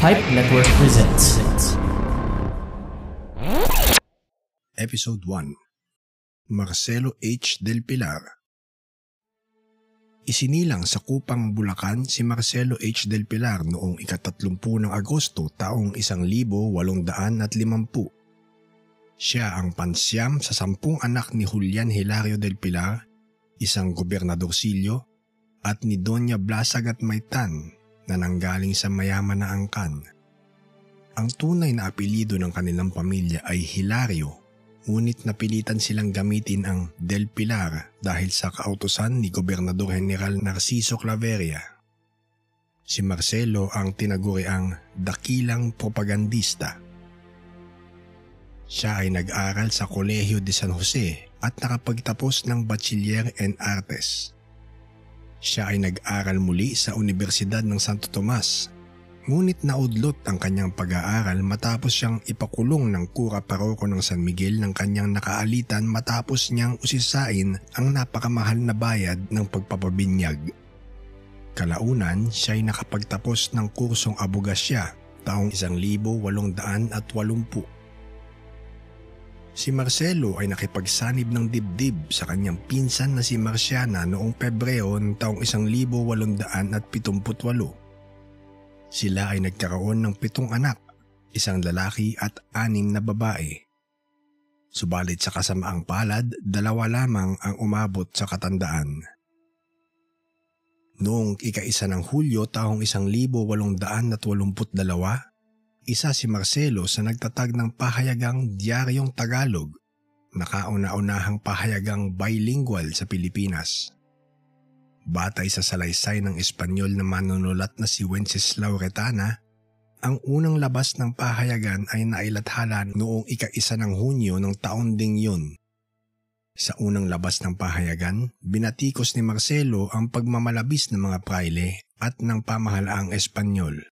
Pipe Network presents. Episode 1 Marcelo H. Del Pilar Isinilang sa Kupang Bulacan si Marcelo H. Del Pilar noong ikatatlumpu ng Agosto taong 1850. Siya ang pansyam sa sampung anak ni Julian Hilario Del Pilar, isang gobernadorsilyo, at ni Doña Blasag at Maitan na nanggaling sa mayaman na angkan. Ang tunay na apelido ng kanilang pamilya ay Hilario, ngunit napilitan silang gamitin ang Del Pilar dahil sa kautosan ni Gobernador General Narciso Claveria. Si Marcelo ang tinaguri ang dakilang propagandista. Siya ay nag-aral sa Kolehiyo de San Jose at nakapagtapos ng Bachiller en Artes. Siya ay nag-aral muli sa Universidad ng Santo Tomas, ngunit naudlot ang kanyang pag-aaral matapos siyang ipakulong ng kura paroko ng San Miguel ng kanyang nakaalitan matapos niyang usisain ang napakamahal na bayad ng pagpapabinyag. Kalaunan, siya ay nakapagtapos ng kursong abogasya taong 1880. Si Marcelo ay nakipagsanib ng dibdib sa kanyang pinsan na si Marciana noong Pebreo ng taong 1878. Sila ay nagkaroon ng pitong anak, isang lalaki at anim na babae. Subalit sa kasamaang palad, dalawa lamang ang umabot sa katandaan. Noong ika-isa ng Hulyo taong 1882, isa si Marcelo sa nagtatag ng pahayagang Diaryong Tagalog na kauna-unahang pahayagang bilingual sa Pilipinas. Batay sa salaysay ng Espanyol na manunulat na si Wenceslao Retana, ang unang labas ng pahayagan ay nailathala noong ika-isa ng Hunyo ng taon ding yun. Sa unang labas ng pahayagan, binatikos ni Marcelo ang pagmamalabis ng mga praile at ng pamahalaang Espanyol.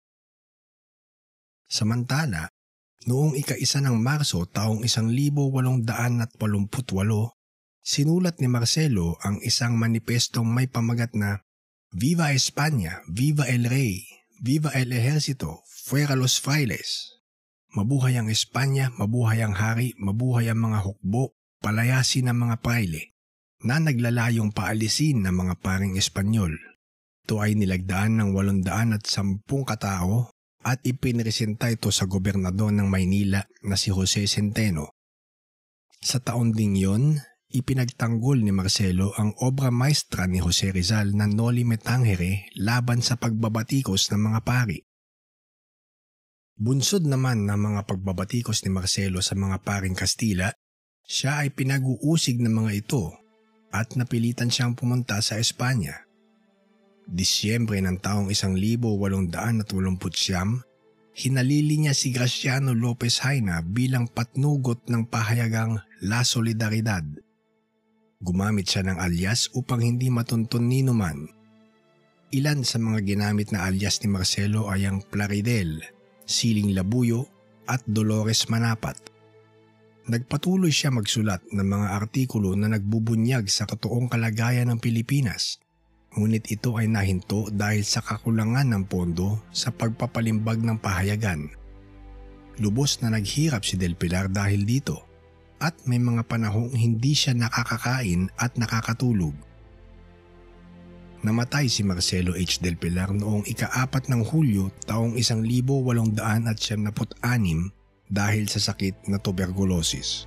Samantala, noong ika-isa ng Marso taong 1888, sinulat ni Marcelo ang isang manifestong may pamagat na Viva España, Viva el Rey, Viva el Ejército, Fuera los Frailes. Mabuhay ang Espanya, mabuhay ang hari, mabuhay ang mga hukbo, palayasin ang mga praile na naglalayong paalisin ng mga paring Espanyol. Ito ay nilagdaan ng 810 katao at ipinresenta ito sa gobernador ng Maynila na si Jose Centeno. Sa taon ding yon, ipinagtanggol ni Marcelo ang obra maestra ni Jose Rizal na Noli Me Tangere laban sa pagbabatikos ng mga pari. Bunsod naman ng mga pagbabatikos ni Marcelo sa mga paring Kastila, siya ay pinag-uusig ng mga ito at napilitan siyang pumunta sa Espanya. Disyembre ng taong 1889, hinalili niya si Graciano Lopez Haina bilang patnugot ng pahayagang La Solidaridad. Gumamit siya ng alias upang hindi matuntun ni Numan. Ilan sa mga ginamit na alias ni Marcelo ay ang Plaridel, Siling Labuyo at Dolores Manapat. Nagpatuloy siya magsulat ng mga artikulo na nagbubunyag sa totoong kalagayan ng Pilipinas ngunit ito ay nahinto dahil sa kakulangan ng pondo sa pagpapalimbag ng pahayagan. Lubos na naghirap si Del Pilar dahil dito at may mga panahong hindi siya nakakakain at nakakatulog. Namatay si Marcelo H. Del Pilar noong ikaapat ng Hulyo taong 1876 dahil sa sakit na tuberculosis.